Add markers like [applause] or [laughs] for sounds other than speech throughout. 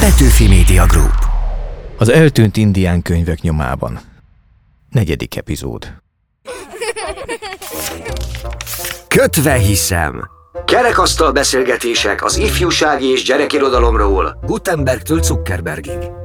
Petőfi Media Group. Az eltűnt indián könyvek nyomában. Negyedik epizód. Kötve hiszem. Kerekasztal beszélgetések az ifjúsági és gyerekirodalomról Gutenbergtől Zuckerbergig.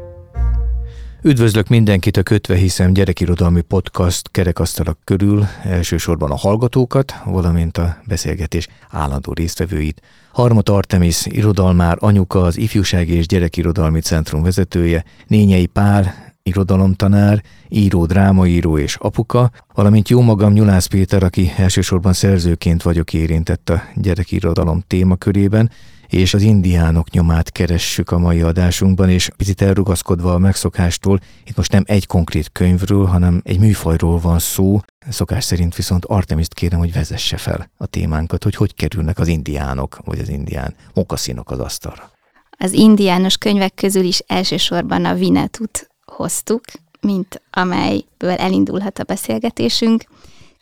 Üdvözlök mindenkit a Kötve hiszem gyerekirodalmi podcast kerekasztalak körül, elsősorban a hallgatókat, valamint a beszélgetés állandó résztvevőit. Harmot Artemis irodalmár anyuka, az Ifjúsági és Gyerekirodalmi Centrum vezetője, Nényei Pál, irodalomtanár, író, drámaíró és apuka, valamint jó magam Nyulász Péter, aki elsősorban szerzőként vagyok érintett a gyerekirodalom témakörében, és az indiánok nyomát keressük a mai adásunkban, és picit elrugaszkodva a megszokástól, itt most nem egy konkrét könyvről, hanem egy műfajról van szó, szokás szerint viszont Artemiszt kérem, hogy vezesse fel a témánkat, hogy hogy kerülnek az indiánok, vagy az indián mokaszinok az asztalra. Az indiános könyvek közül is elsősorban a Vinetut hoztuk, mint amelyből elindulhat a beszélgetésünk.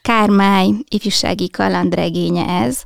Kármány ifjúsági kalandregénye ez,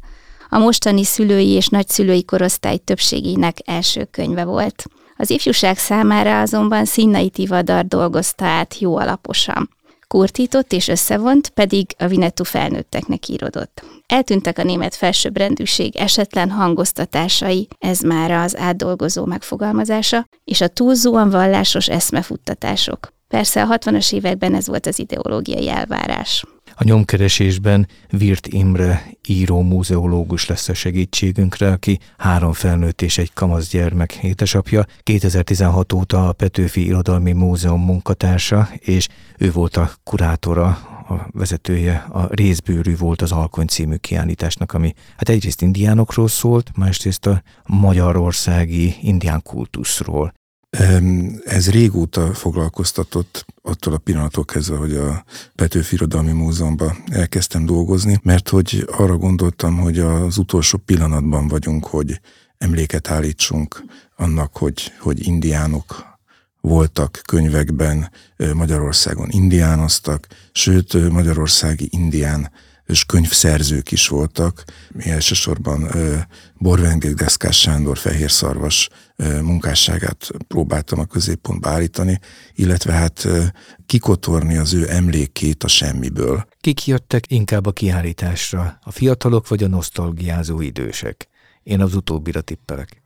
a mostani szülői és nagyszülői korosztály többségének első könyve volt. Az ifjúság számára azonban Színai Tivadar dolgozta át jó alaposan. Kurtított és összevont, pedig a Vinetú felnőtteknek írodott. Eltűntek a német felsőbbrendűség esetlen hangoztatásai, ez már az átdolgozó megfogalmazása, és a túlzóan vallásos eszmefuttatások. Persze a 60-as években ez volt az ideológiai elvárás. A nyomkeresésben Virt Imre író múzeológus lesz a segítségünkre, aki három felnőtt és egy kamasz gyermek édesapja. 2016 óta a Petőfi Irodalmi Múzeum munkatársa, és ő volt a kurátora, a vezetője, a részbőrű volt az Alkony című kiállításnak, ami hát egyrészt indiánokról szólt, másrészt a magyarországi indián kultuszról. Ez régóta foglalkoztatott attól a pillanattól kezdve, hogy a Petőfi Irodalmi Múzeumban elkezdtem dolgozni, mert hogy arra gondoltam, hogy az utolsó pillanatban vagyunk, hogy emléket állítsunk annak, hogy, hogy indiánok voltak könyvekben, Magyarországon indiánoztak, sőt Magyarországi indián és könyvszerzők is voltak. Elsősorban Borvengék Deszkás Sándor fehér szarvas munkásságát próbáltam a középpontba állítani, illetve hát kikotorni az ő emlékét a semmiből. Kik jöttek inkább a kiállításra, a fiatalok vagy a nosztalgiázó idősek? Én az utóbbira tippelek.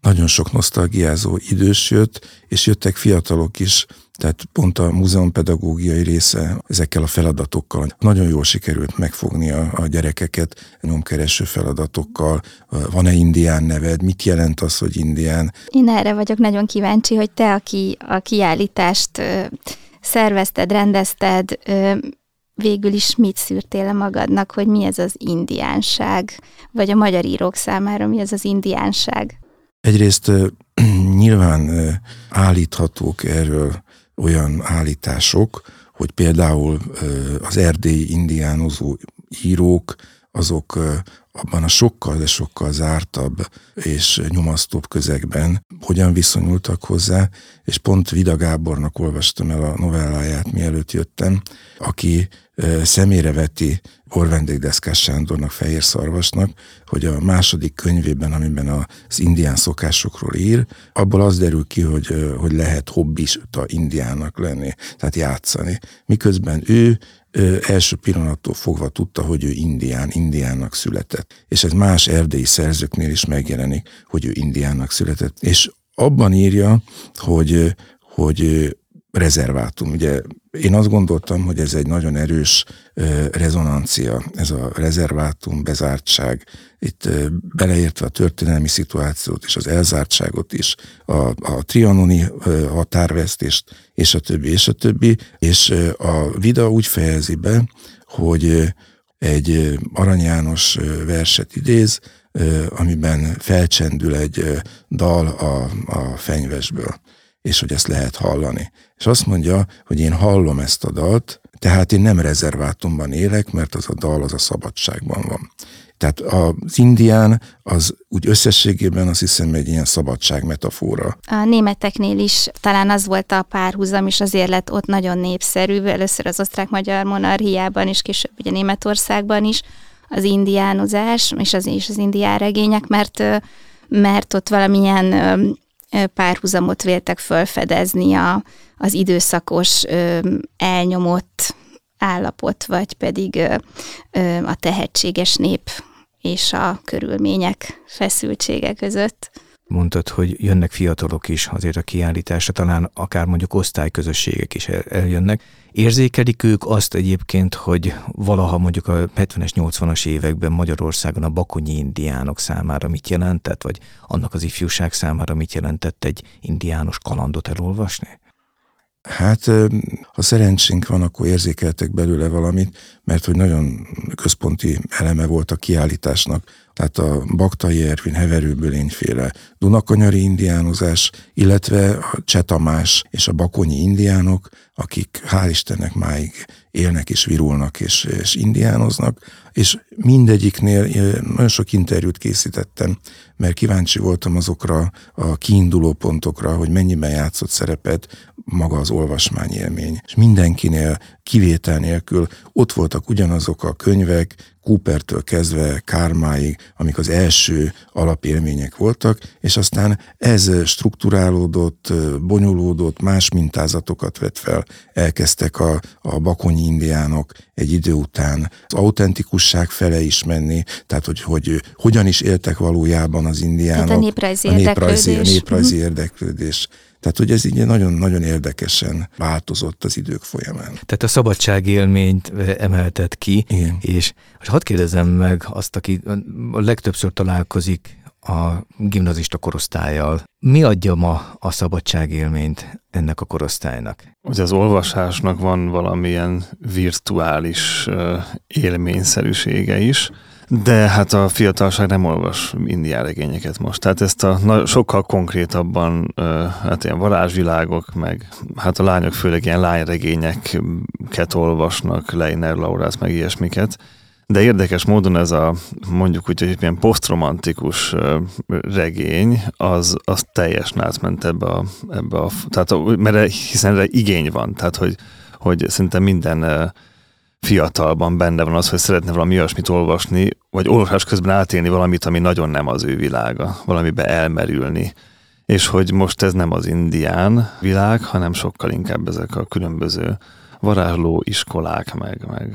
Nagyon sok nosztalgiázó idős jött, és jöttek fiatalok is, tehát pont a múzeum pedagógiai része ezekkel a feladatokkal nagyon jól sikerült megfogni a, a gyerekeket nyomkereső feladatokkal. Van-e indián neved? Mit jelent az, hogy indián? Én erre vagyok nagyon kíváncsi, hogy te, aki a kiállítást ö, szervezted, rendezted, ö, végül is mit szűrtél le magadnak, hogy mi ez az indiánság, vagy a magyar írók számára mi ez az indiánság? Egyrészt [clears throat] nyilván állíthatók erről olyan állítások, hogy például az erdélyi indiánozó írók, azok abban a sokkal, de sokkal zártabb és nyomasztóbb közegben hogyan viszonyultak hozzá, és pont Vida Gábornak olvastam el a novelláját, mielőtt jöttem, aki személyre veti Orvendék-Deszkás Sándornak, Fehér Szarvasnak, hogy a második könyvében, amiben az indián szokásokról ír, abból az derül ki, hogy, hogy lehet hobbista indiának lenni, tehát játszani. Miközben ő első pillanattól fogva tudta, hogy ő indián, indiánnak született. És ez más erdélyi szerzőknél is megjelenik, hogy ő indiánnak született. És abban írja, hogy, hogy rezervátum. Ugye én azt gondoltam, hogy ez egy nagyon erős rezonancia, ez a rezervátum, bezártság, itt beleértve a történelmi szituációt és az elzártságot is, a, a trianoni határvesztést, és a többi, és a többi, és a Vida úgy fejezi be, hogy egy Arany János verset idéz, amiben felcsendül egy dal a, a fenyvesből és hogy ezt lehet hallani. És azt mondja, hogy én hallom ezt a dalt, tehát én nem rezervátumban élek, mert az a dal az a szabadságban van. Tehát az indián az úgy összességében azt hiszem egy ilyen szabadság metafora. A németeknél is talán az volt a párhuzam, és azért lett ott nagyon népszerű, először az osztrák-magyar monarchiában, és később ugye Németországban is az indiánozás, és az, és az indián regények, mert, mert ott valamilyen párhuzamot véltek fölfedezni a, az időszakos elnyomott állapot, vagy pedig a tehetséges nép és a körülmények feszültsége között. Mondtad, hogy jönnek fiatalok is azért a kiállításra, talán akár mondjuk osztályközösségek is eljönnek. Érzékelik ők azt egyébként, hogy valaha mondjuk a 70-es, 80-as években Magyarországon a bakonyi indiánok számára mit jelentett, vagy annak az ifjúság számára mit jelentett egy indiános kalandot elolvasni? Hát, ha szerencsénk van, akkor érzékeltek belőle valamit, mert hogy nagyon központi eleme volt a kiállításnak, tehát a Baktai Ervin heverőbölényféle Dunakanyari indiánozás, illetve a Csetamás és a bakonyi indiánok, akik hál' Istennek máig élnek és virulnak és, és indiánoznak, és mindegyiknél nagyon sok interjút készítettem, mert kíváncsi voltam azokra a kiinduló pontokra, hogy mennyiben játszott szerepet maga az olvasmányélmény. És mindenkinél kivétel nélkül ott voltak ugyanazok a könyvek, Coopertől kezdve Kármáig, amik az első alapélmények voltak, és aztán ez strukturálódott, bonyolódott, más mintázatokat vett fel, elkezdtek a, a bakonyi indiánok egy idő után az autentikusság fele is menni, tehát hogy, hogy hogyan is éltek valójában az indiánok. Tehát a néprajzi a néprajzi, a néprajzi uh-huh. Tehát, hogy ez így nagyon-nagyon érdekesen változott az idők folyamán. Tehát a szabadságélményt emeltet ki, Igen. és hadd kérdezem meg azt, aki a legtöbbször találkozik a gimnazista korosztályjal. Mi adja ma a szabadságélményt ennek a korosztálynak? Hogy az olvasásnak van valamilyen virtuális élményszerűsége is, de hát a fiatalság nem olvas indián regényeket most. Tehát ezt a na, sokkal konkrétabban, hát ilyen varázsvilágok, meg hát a lányok főleg ilyen lányregényeket olvasnak, Leiner, Laurász, meg ilyesmiket. De érdekes módon ez a mondjuk úgy, hogy ilyen posztromantikus regény, az, az teljesen átment ebbe a, ebbe a tehát, mert hiszen erre igény van, tehát hogy, hogy szinte minden fiatalban benne van az, hogy szeretne valami olyasmit olvasni, vagy olvasás közben átélni valamit, ami nagyon nem az ő világa, valamibe elmerülni. És hogy most ez nem az indián világ, hanem sokkal inkább ezek a különböző varázsló iskolák, meg, meg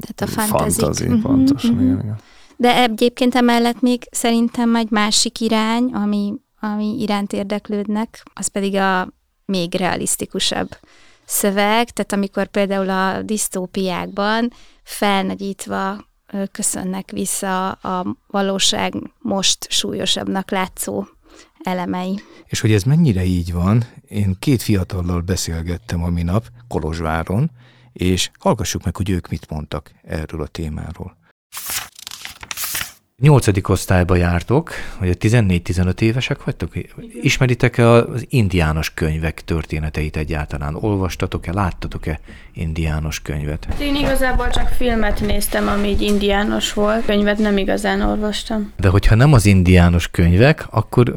Tehát a fantazi. Mhm, pontosan, mm-hmm. igen, igen. De egyébként emellett még szerintem egy másik irány, ami, ami iránt érdeklődnek, az pedig a még realisztikusabb szöveg, tehát amikor például a disztópiákban felnagyítva köszönnek vissza a valóság most súlyosabbnak látszó elemei. És hogy ez mennyire így van, én két fiatallal beszélgettem a minap Kolozsváron, és hallgassuk meg, hogy ők mit mondtak erről a témáról. Nyolcadik osztályba jártok, vagy 14-15 évesek vagytok? Ismeritek-e az indiános könyvek történeteit egyáltalán? Olvastatok-e, láttatok-e indiános könyvet? Én igazából csak filmet néztem, ami így indiános volt. Könyvet nem igazán olvastam. De hogyha nem az indiános könyvek, akkor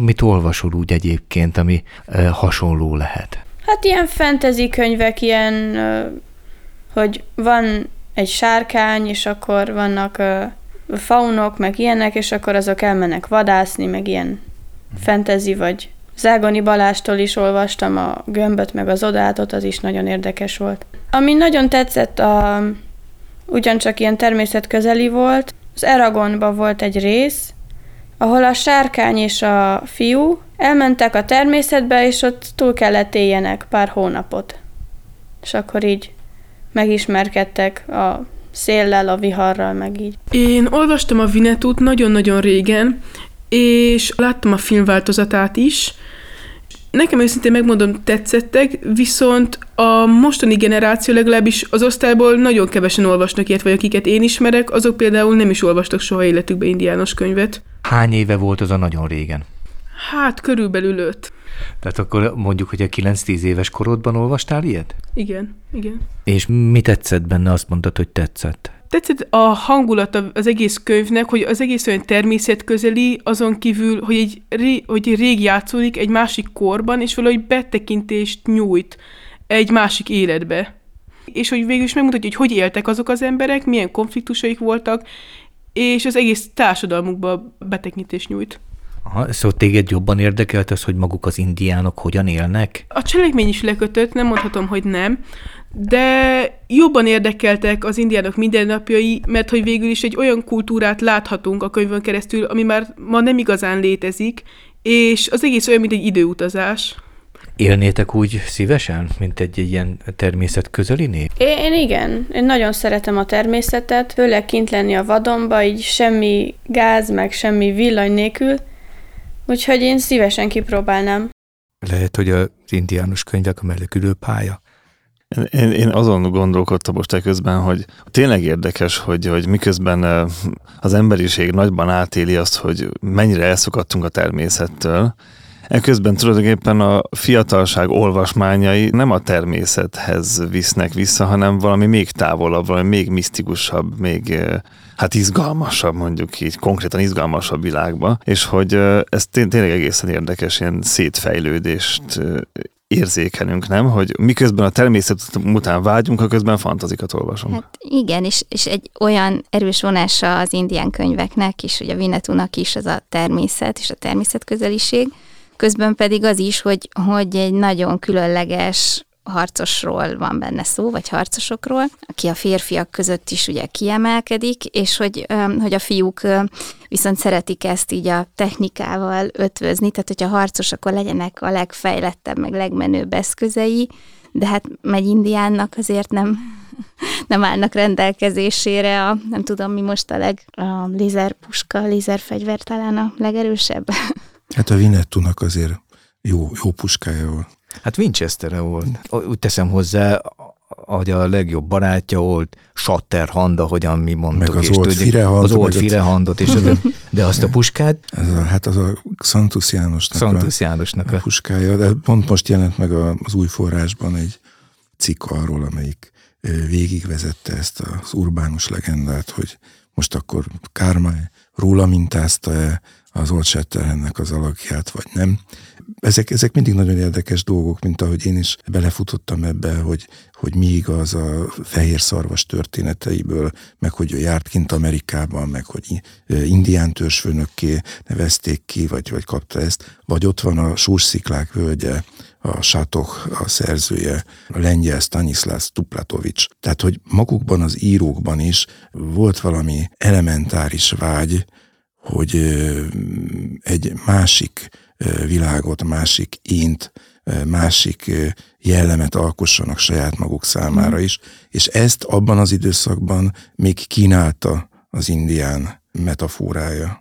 mit olvasol úgy egyébként, ami hasonló lehet? Hát ilyen fantasy könyvek, ilyen, hogy van egy sárkány, és akkor vannak faunok, meg ilyenek, és akkor azok elmennek vadászni, meg ilyen fantasy, vagy Zágoni Balástól is olvastam a gömböt, meg az odátot, az is nagyon érdekes volt. Ami nagyon tetszett, a, ugyancsak ilyen természetközeli volt, az Eragonban volt egy rész, ahol a sárkány és a fiú elmentek a természetbe, és ott túl kellett éljenek pár hónapot. És akkor így megismerkedtek a széllel, a viharral, meg így. Én olvastam a Vinetút nagyon-nagyon régen, és láttam a filmváltozatát is. Nekem őszintén megmondom, tetszettek, viszont a mostani generáció legalábbis az osztályból nagyon kevesen olvasnak ilyet, vagy akiket én ismerek, azok például nem is olvastak soha életükbe indiános könyvet. Hány éve volt az a nagyon régen? Hát körülbelül öt. Tehát akkor mondjuk, hogy a 9-10 éves korodban olvastál ilyet? Igen, igen. És mi tetszett benne? Azt mondtad, hogy tetszett. Tetszett a hangulata az egész könyvnek, hogy az egész olyan természetközeli, azon kívül, hogy egy, ré, hogy egy rég játszódik egy másik korban, és valahogy betekintést nyújt egy másik életbe. És hogy végül is megmutatja, hogy hogy éltek azok az emberek, milyen konfliktusaik voltak, és az egész társadalmukba betekintést nyújt Aha, szóval téged jobban érdekelt az, hogy maguk az indiánok hogyan élnek? A cselekmény is lekötött, nem mondhatom, hogy nem, de jobban érdekeltek az indiánok mindennapjai, mert hogy végül is egy olyan kultúrát láthatunk a könyvön keresztül, ami már ma nem igazán létezik, és az egész olyan, mint egy időutazás. Élnétek úgy szívesen, mint egy ilyen természet közeli nép? Én, én igen, én nagyon szeretem a természetet, főleg kint lenni a vadonba, így semmi gáz, meg semmi villany nélkül, úgyhogy én szívesen kipróbálnám. Lehet, hogy az indiánus könyvek a mellékülő pálya. Én, én azon gondolkodtam most közben, hogy tényleg érdekes, hogy, hogy miközben az emberiség nagyban átéli azt, hogy mennyire elszokadtunk a természettől, Eközben tulajdonképpen a fiatalság olvasmányai nem a természethez visznek vissza, hanem valami még távolabb, valami még misztikusabb, még hát izgalmasabb, mondjuk így, konkrétan izgalmasabb világba, és hogy ez tényleg egészen érdekes ilyen szétfejlődést érzékelünk, nem? Hogy miközben a természet után vágyunk, a közben fantazikat olvasunk. Hát igen, és, és egy olyan erős vonása az indián könyveknek is, hogy a Vinetunak is az a természet és a természetközeliség, közben pedig az is, hogy, hogy egy nagyon különleges harcosról van benne szó, vagy harcosokról, aki a férfiak között is ugye kiemelkedik, és hogy, hogy a fiúk viszont szeretik ezt így a technikával ötvözni, tehát hogyha harcos, akkor legyenek a legfejlettebb, meg legmenőbb eszközei, de hát megy indiánnak azért nem, [laughs] nem állnak rendelkezésére a, nem tudom mi most a leg, a lézerpuska, lézerfegyver talán a legerősebb. [laughs] Hát a Vinettunak azért jó, jó puskája volt. Hát winchester volt. Úgy teszem hozzá, hogy a legjobb barátja volt, Satter Handa, hogyan mi mondtuk. Meg az Old Firehand. Az Old Firehandot, és az, de azt a puskát. Ez a, hát az a Santus Jánosnak, Santus Jánosnak a, a puskája, de pont most jelent meg az új forrásban egy cikk arról, amelyik végigvezette ezt az urbánus legendát, hogy most akkor Kármály róla mintázta-e az Old Shatterhandnek az alakját, vagy nem. Ezek, ezek mindig nagyon érdekes dolgok, mint ahogy én is belefutottam ebbe, hogy, hogy mi igaz a fehér szarvas történeteiből, meg hogy járt kint Amerikában, meg hogy indián törzsfőnökké nevezték ki, vagy, vagy kapta ezt, vagy ott van a Súrsziklák völgye, a Sátok a szerzője, a lengyel Stanislav Tuplatovics. Tehát, hogy magukban az írókban is volt valami elementáris vágy, hogy egy másik világot, másik ént, másik jellemet alkossanak saját maguk számára is, és ezt abban az időszakban még kínálta az indián metaforája.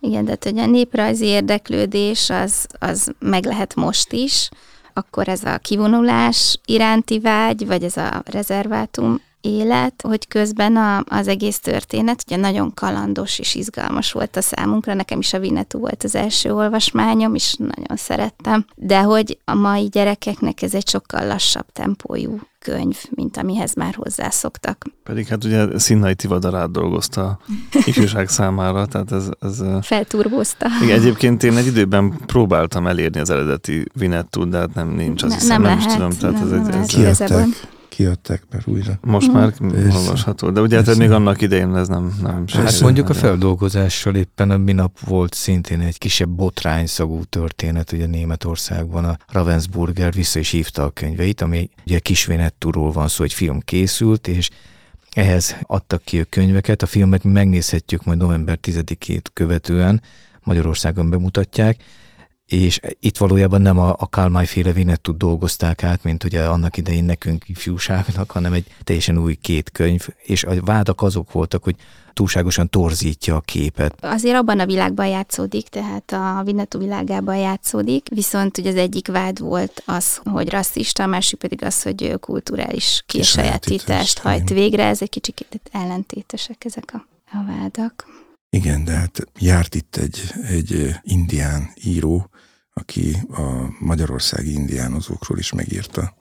Igen, de hogy a néprajzi érdeklődés az, az meg lehet most is, akkor ez a kivonulás iránti vágy, vagy ez a rezervátum élet, hogy közben a, az egész történet ugye nagyon kalandos és izgalmas volt a számunkra, nekem is a Vinetú volt az első olvasmányom, és nagyon szerettem, de hogy a mai gyerekeknek ez egy sokkal lassabb tempójú könyv, mint amihez már hozzászoktak. Pedig hát ugye Színai Tivadarát dolgozta a ifjúság számára, tehát ez... ez Felturbozta. Igen, egyébként én egy időben próbáltam elérni az eredeti Vinettút, de hát nem nincs, az ne, hiszem, nem, nem lehet, is tudom. Tehát nem, ez, nem ez, ez, kiadták már újra. Most már olvasható, de ugye hát még annak idején ez nem, nem Hát mondjuk a feldolgozással éppen a minap volt szintén egy kisebb botrányszagú történet, ugye Németországban a Ravensburger vissza is hívta a könyveit, ami ugye Kisvénettúról van szó, egy film készült, és ehhez adtak ki a könyveket, a filmet megnézhetjük majd november 10-ét követően, Magyarországon bemutatják, és itt valójában nem a, a Kálmáj féle Vinettut dolgozták át, mint ugye annak idején nekünk ifjúságnak, hanem egy teljesen új két könyv, és a vádak azok voltak, hogy túlságosan torzítja a képet. Azért abban a világban játszódik, tehát a Vinettu világában játszódik, viszont ugye az egyik vád volt az, hogy rasszista, a másik pedig az, hogy kulturális kisajátítást hajt végre. Ez egy kicsit ellentétesek ezek a, a vádak. Igen, de hát járt itt egy, egy indián író, aki a magyarországi indiánozókról is megírta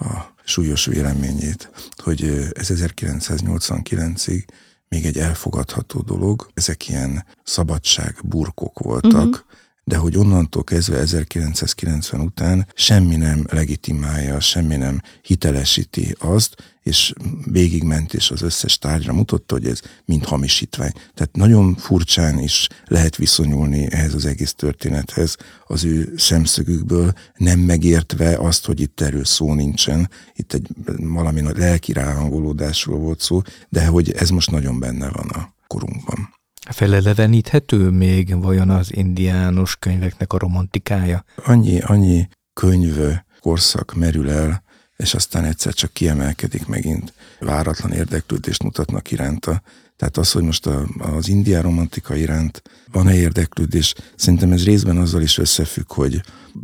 a súlyos véleményét, hogy ez 1989-ig még egy elfogadható dolog. Ezek ilyen szabadság burkok voltak, uh-huh. de hogy onnantól kezdve 1990 után semmi nem legitimálja, semmi nem hitelesíti azt, és végigment, és az összes tárgyra mutatta, hogy ez mind hamisítvány. Tehát nagyon furcsán is lehet viszonyulni ehhez az egész történethez az ő szemszögükből, nem megértve azt, hogy itt erről szó nincsen, itt egy valami nagy lelki ráhangolódásról volt szó, de hogy ez most nagyon benne van a korunkban. Feleleveníthető még vajon az indiános könyveknek a romantikája? Annyi, annyi könyv korszak merül el, és aztán egyszer csak kiemelkedik megint, váratlan érdeklődést mutatnak iránta. Tehát az, hogy most a, az indián romantika iránt van-e érdeklődés, szerintem ez részben azzal is összefügg, hogy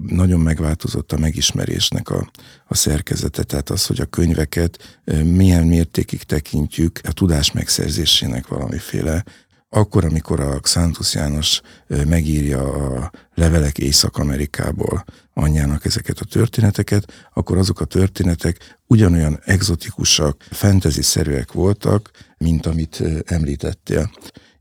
nagyon megváltozott a megismerésnek a, a szerkezete, tehát az, hogy a könyveket milyen mértékig tekintjük a tudás megszerzésének valamiféle akkor, amikor a Xantus János megírja a levelek Észak-Amerikából anyjának ezeket a történeteket, akkor azok a történetek ugyanolyan exotikusak, fantasy-szerűek voltak, mint amit említettél.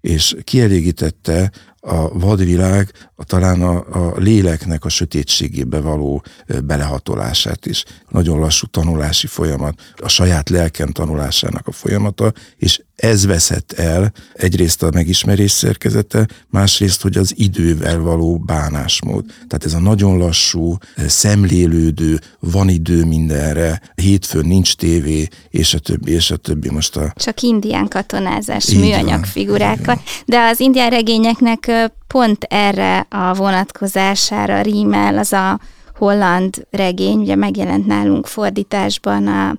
És kielégítette a vadvilág a, talán a, a léleknek a sötétségébe való belehatolását is. Nagyon lassú tanulási folyamat, a saját lelkem tanulásának a folyamata, és ez veszett el egyrészt a megismerés szerkezete, másrészt, hogy az idővel való bánásmód. Tehát ez a nagyon lassú, szemlélődő, van idő mindenre, hétfőn nincs tévé, és a többi, és a többi. Most a... Csak indián katonázás, Így műanyag van. figurákkal, de az indián regényeknek pont erre a vonatkozására rímel az a holland regény, ugye megjelent nálunk fordításban a,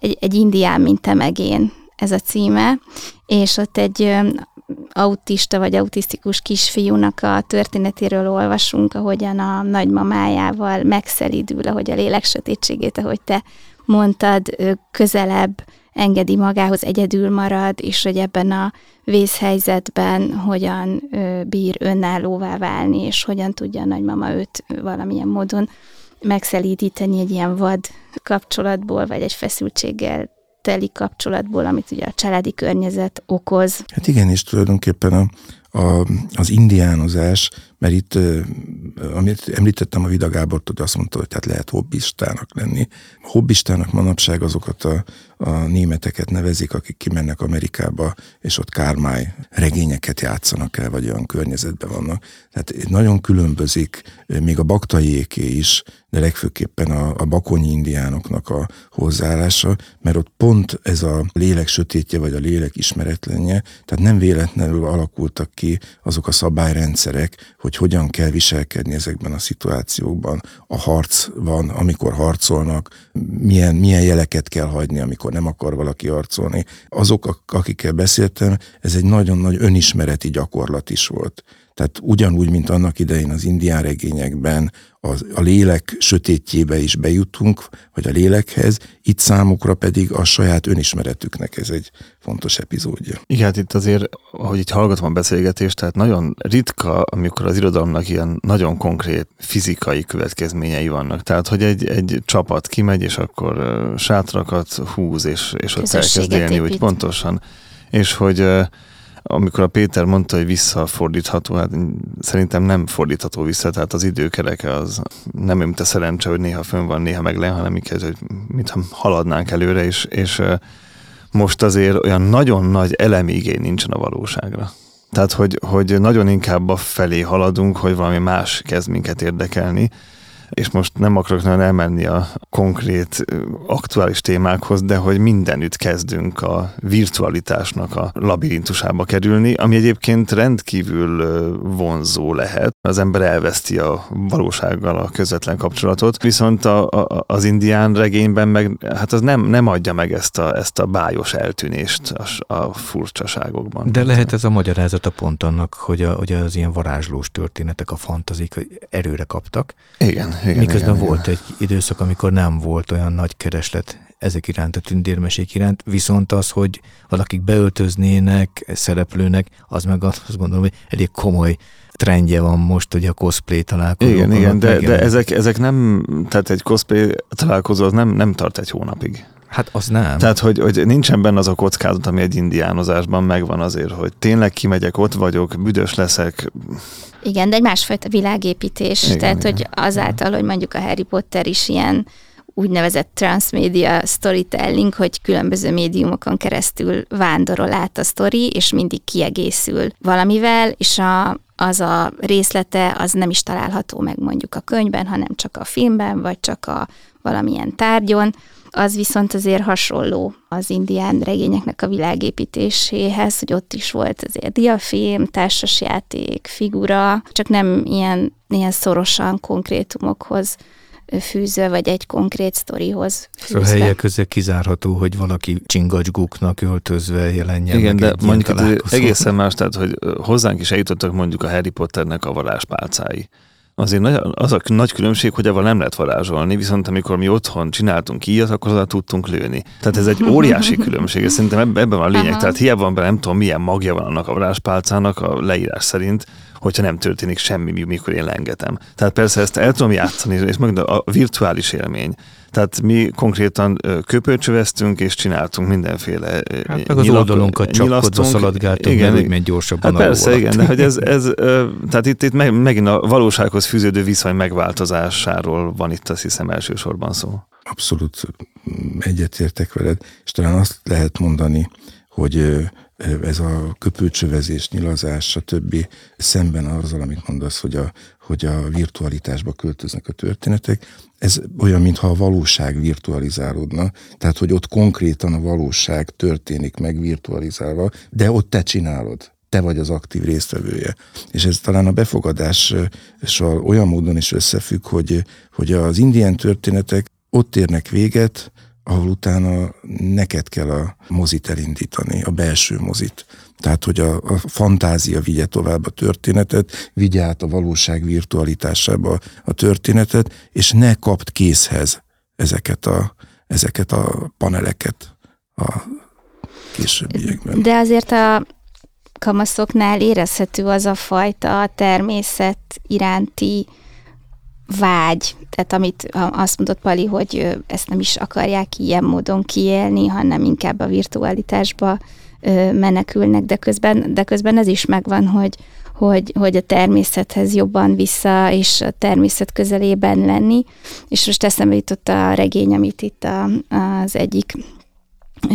egy, egy indián, mint temegén ez a címe, és ott egy autista vagy autisztikus kisfiúnak a történetéről olvasunk, ahogyan a nagymamájával megszelidül, ahogy a lélek sötétségét, ahogy te mondtad, közelebb engedi magához, egyedül marad, és hogy ebben a vészhelyzetben hogyan bír önállóvá válni, és hogyan tudja a nagymama őt valamilyen módon megszelídíteni egy ilyen vad kapcsolatból, vagy egy feszültséggel teli kapcsolatból, amit ugye a családi környezet okoz. Hát igen, és tulajdonképpen a, a, az indiánozás, mert itt, amit említettem a Vida Gábort, hogy azt mondta, hogy tehát lehet hobbistának lenni. Hobbistának manapság azokat a, a németeket nevezik, akik kimennek Amerikába, és ott kármály regényeket játszanak el, vagy olyan környezetben vannak. Tehát nagyon különbözik, még a baktaiéké is, de legfőképpen a, a bakonyi indiánoknak a hozzáállása, mert ott pont ez a lélek sötétje, vagy a lélek ismeretlenje, tehát nem véletlenül alakultak ki azok a szabályrendszerek, hogy hogyan kell viselkedni ezekben a szituációkban. A harc van, amikor harcolnak, milyen, milyen jeleket kell hagyni, amikor nem akar valaki harcolni. Azok, akikkel beszéltem, ez egy nagyon nagy önismereti gyakorlat is volt. Tehát ugyanúgy, mint annak idején az indián regényekben a, a lélek sötétjébe is bejutunk, vagy a lélekhez, itt számukra pedig a saját önismeretüknek ez egy fontos epizódja. Igen, hát itt azért, ahogy itt hallgatom a beszélgetést, tehát nagyon ritka, amikor az irodalomnak ilyen nagyon konkrét fizikai következményei vannak. Tehát, hogy egy, egy csapat kimegy, és akkor sátrakat húz, és, és ott elkezd élni, úgy pontosan. És hogy amikor a Péter mondta, hogy visszafordítható, hát szerintem nem fordítható vissza, tehát az időkereke az nem mint a szerencse, hogy néha fönn van, néha meg le, hanem inkább, hogy mintha haladnánk előre, és, és most azért olyan nagyon nagy elemi igény nincsen a valóságra. Tehát, hogy, hogy nagyon inkább a felé haladunk, hogy valami más kezd minket érdekelni, és most nem akarok nagyon elmenni a konkrét aktuális témákhoz, de hogy mindenütt kezdünk a virtualitásnak a labirintusába kerülni, ami egyébként rendkívül vonzó lehet. Az ember elveszti a valósággal a közvetlen kapcsolatot, viszont a, a, az indián regényben meg, hát az nem, nem adja meg ezt a, ezt a bájos eltűnést a, a furcsaságokban. De lehet ez a magyarázata pont annak, hogy, a, hogy az ilyen varázslós történetek, a fantazik erőre kaptak. Igen. Igen, Miközben igen, volt igen. egy időszak, amikor nem volt olyan nagy kereslet ezek iránt, a tündérmesék iránt, viszont az, hogy valakik beöltöznének szereplőnek, az meg azt gondolom, hogy elég komoly trendje van most, hogy a cosplay találkozó. Igen, igen, de, de ezek, ezek nem, tehát egy cosplay találkozó az nem, nem tart egy hónapig. Hát az nem. Tehát, hogy, hogy nincsen benne az a kockázat, ami egy indiánozásban megvan azért, hogy tényleg kimegyek, ott vagyok, büdös leszek. Igen, de egy másfajta világépítés. Igen, Tehát, igen. hogy azáltal, hogy mondjuk a Harry Potter is ilyen úgynevezett transmedia storytelling, hogy különböző médiumokon keresztül vándorol át a sztori, és mindig kiegészül valamivel, és a, az a részlete az nem is található meg mondjuk a könyvben, hanem csak a filmben, vagy csak a valamilyen tárgyon. Az viszont azért hasonló az indián regényeknek a világépítéséhez, hogy ott is volt azért diafilm, társasjáték, figura, csak nem ilyen, ilyen szorosan konkrétumokhoz fűzve, vagy egy konkrét sztorihoz Szóval fűzve. helyek között kizárható, hogy valaki csingacsguknak öltözve jelenjen Igen, meg de mondjuk egészen más, tehát, hogy hozzánk is eljutottak mondjuk a Harry Potternek a varázspálcái. Azért nagy, az a nagy különbség, hogy avval nem lehet varázsolni, viszont amikor mi otthon csináltunk ilyet, akkor oda tudtunk lőni. Tehát ez egy óriási különbség, és szerintem ebben, ebben van a lényeg. Aha. Tehát hiába van benne, nem tudom, milyen magja van annak a varázspálcának a leírás szerint, hogyha nem történik semmi, mi- mikor én lengetem. Tehát persze ezt el tudom játszani, és meg a virtuális élmény. Tehát mi konkrétan ö, köpőcsöveztünk, és csináltunk mindenféle Hát meg az nyilak- oldalunkat csapkodva szaladgáltunk, Igen, mert úgy megy gyorsabban Hát a persze, igen, de hogy ez, ez tehát itt, itt meg, megint a valósághoz fűződő viszony megváltozásáról van itt azt hiszem elsősorban szó. Abszolút egyetértek veled, és talán azt lehet mondani, hogy ez a köpőcsövezés, nyilazás, stb. szemben azzal, amit mondasz, hogy a, hogy a virtualitásba költöznek a történetek, ez olyan, mintha a valóság virtualizálódna, tehát hogy ott konkrétan a valóság történik meg virtualizálva, de ott te csinálod. Te vagy az aktív résztvevője. És ez talán a befogadással olyan módon is összefügg, hogy, hogy az indián történetek ott érnek véget, ahol utána neked kell a mozit elindítani, a belső mozit. Tehát, hogy a, a fantázia vigye tovább a történetet, vigye át a valóság virtualitásába a történetet, és ne kapd készhez ezeket a, ezeket a paneleket a későbbiekben. De azért a kamaszoknál érezhető az a fajta természet iránti vágy, tehát amit azt mondott Pali, hogy ezt nem is akarják ilyen módon kiélni, hanem inkább a virtualitásba menekülnek, de közben, de közben ez is megvan, hogy, hogy, hogy a természethez jobban vissza, és a természet közelében lenni. És most eszembe jutott a regény, amit itt a, az egyik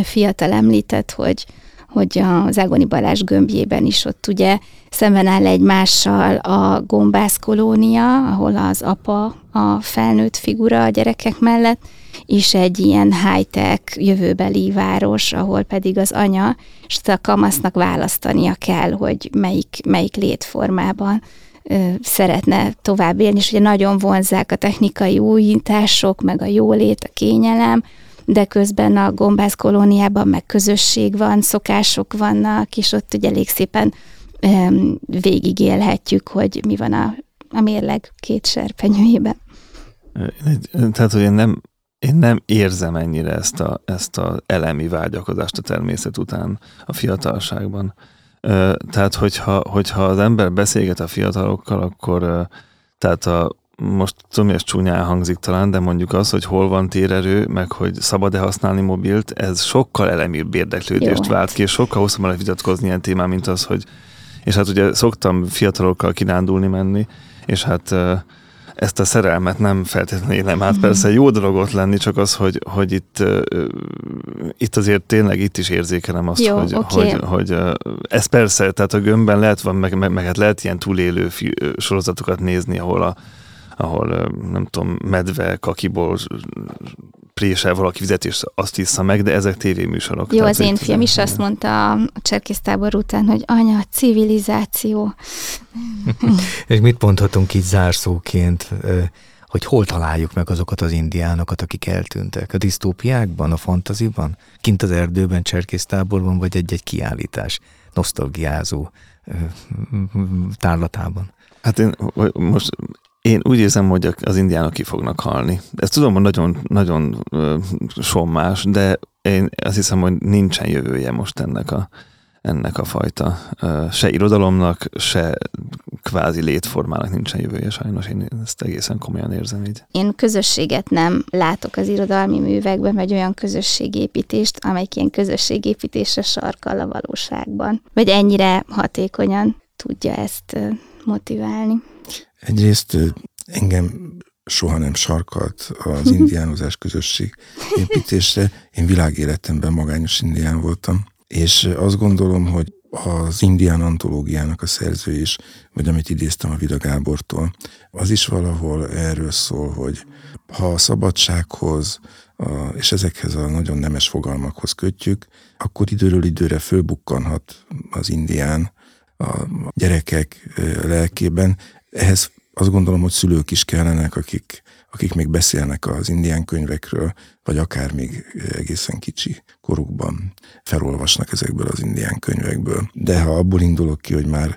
fiatal említett, hogy, hogy az Ágoni Balázs gömbjében is ott ugye szemben áll egymással a gombász kolónia, ahol az apa a felnőtt figura a gyerekek mellett, és egy ilyen high-tech jövőbeli város, ahol pedig az anya, és a kamasznak választania kell, hogy melyik, melyik létformában ö, szeretne tovább élni, és ugye nagyon vonzák a technikai újítások, meg a jólét, a kényelem, de közben a gombász kolóniában meg közösség van, szokások vannak, és ott ugye elég szépen öm, végigélhetjük, hogy mi van a, a mérleg két serpenyőjében. Tehát, hogy én nem, én nem érzem ennyire ezt a, ezt a elemi vágyakozást a természet után a fiatalságban. Tehát, hogyha, hogyha az ember beszélget a fiatalokkal, akkor tehát a, most tudom, hogy ez csúnyán hangzik talán, de mondjuk az, hogy hol van térerő, meg hogy szabad-e használni mobilt, ez sokkal elemibb érdeklődést Jó, vált ki, és sokkal hosszabban lehet vitatkozni ilyen témán, mint az, hogy és hát ugye szoktam fiatalokkal kirándulni menni, és hát ezt a szerelmet nem feltétlenül élem át. Persze jó dolog ott lenni, csak az, hogy, hogy itt, itt azért tényleg itt is érzékelem azt, Jó, hogy, oké. hogy, hogy ez persze, tehát a gömbben lehet van, meg, meg, meg hát lehet ilyen túlélő fi, sorozatokat nézni, ahol a ahol nem tudom, medve kakiból présel valaki vizet, és azt issza meg, de ezek tévéműsorok. Jó, Tehát az én fiam is azt mondta a cserkésztábor után, hogy anya, civilizáció. [laughs] És mit mondhatunk így zárszóként, hogy hol találjuk meg azokat az indiánokat, akik eltűntek? A disztópiákban, a fantaziban? Kint az erdőben, cserkésztáborban, vagy egy-egy kiállítás nosztalgiázó tárlatában? Hát én most én úgy érzem, hogy az indiánok ki fognak halni. Ezt tudom, hogy nagyon, nagyon sommás, de én azt hiszem, hogy nincsen jövője most ennek a, ennek a fajta se irodalomnak, se kvázi létformának nincsen jövője sajnos. Én ezt egészen komolyan érzem így. Én közösséget nem látok az irodalmi művekben, vagy olyan közösségépítést, amelyik ilyen közösségépítésre sarkal a valóságban. Vagy ennyire hatékonyan tudja ezt motiválni. Egyrészt engem soha nem sarkalt az [laughs] indiánozás közösség építésre. Én világéletemben magányos indián voltam, és azt gondolom, hogy az indián antológiának a szerző is, vagy amit idéztem a Vida Gábortól, az is valahol erről szól, hogy ha a szabadsághoz és ezekhez a nagyon nemes fogalmakhoz kötjük, akkor időről időre fölbukkanhat az indián a gyerekek lelkében. Ehhez azt gondolom, hogy szülők is kellenek, akik, akik még beszélnek az indián könyvekről, vagy akár még egészen kicsi korukban felolvasnak ezekből az indián könyvekből. De ha abból indulok ki, hogy már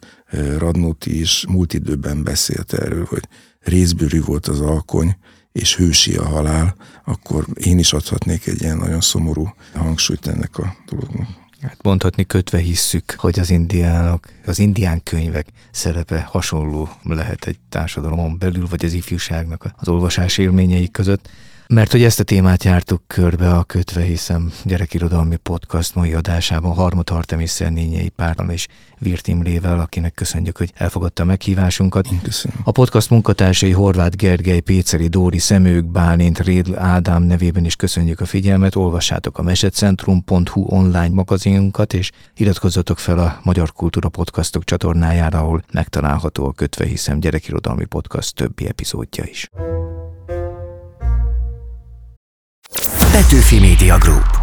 Radnóti is múlt időben beszélt erről, hogy részbőrű volt az alkony, és hősi a halál, akkor én is adhatnék egy ilyen nagyon szomorú hangsúlyt ennek a dolognak. Hát mondhatni kötve hisszük, hogy az indiánok, az indián könyvek szerepe hasonló lehet egy társadalomon belül, vagy az ifjúságnak az olvasás élményei között. Mert hogy ezt a témát jártuk körbe a Kötve hiszem gyerekirodalmi podcast mai adásában Harmot Artemis Szernényei Párnal és Virt Imrével, akinek köszönjük, hogy elfogadta a meghívásunkat. köszönöm. A podcast munkatársai Horváth Gergely, Péceri, Dóri, Szemők, Bálint, Rédl Ádám nevében is köszönjük a figyelmet. Olvassátok a mesetcentrum.hu online magazinunkat, és iratkozzatok fel a Magyar Kultúra Podcastok csatornájára, ahol megtalálható a Kötve hiszem gyerekirodalmi podcast többi epizódja is. Petőfi Media Group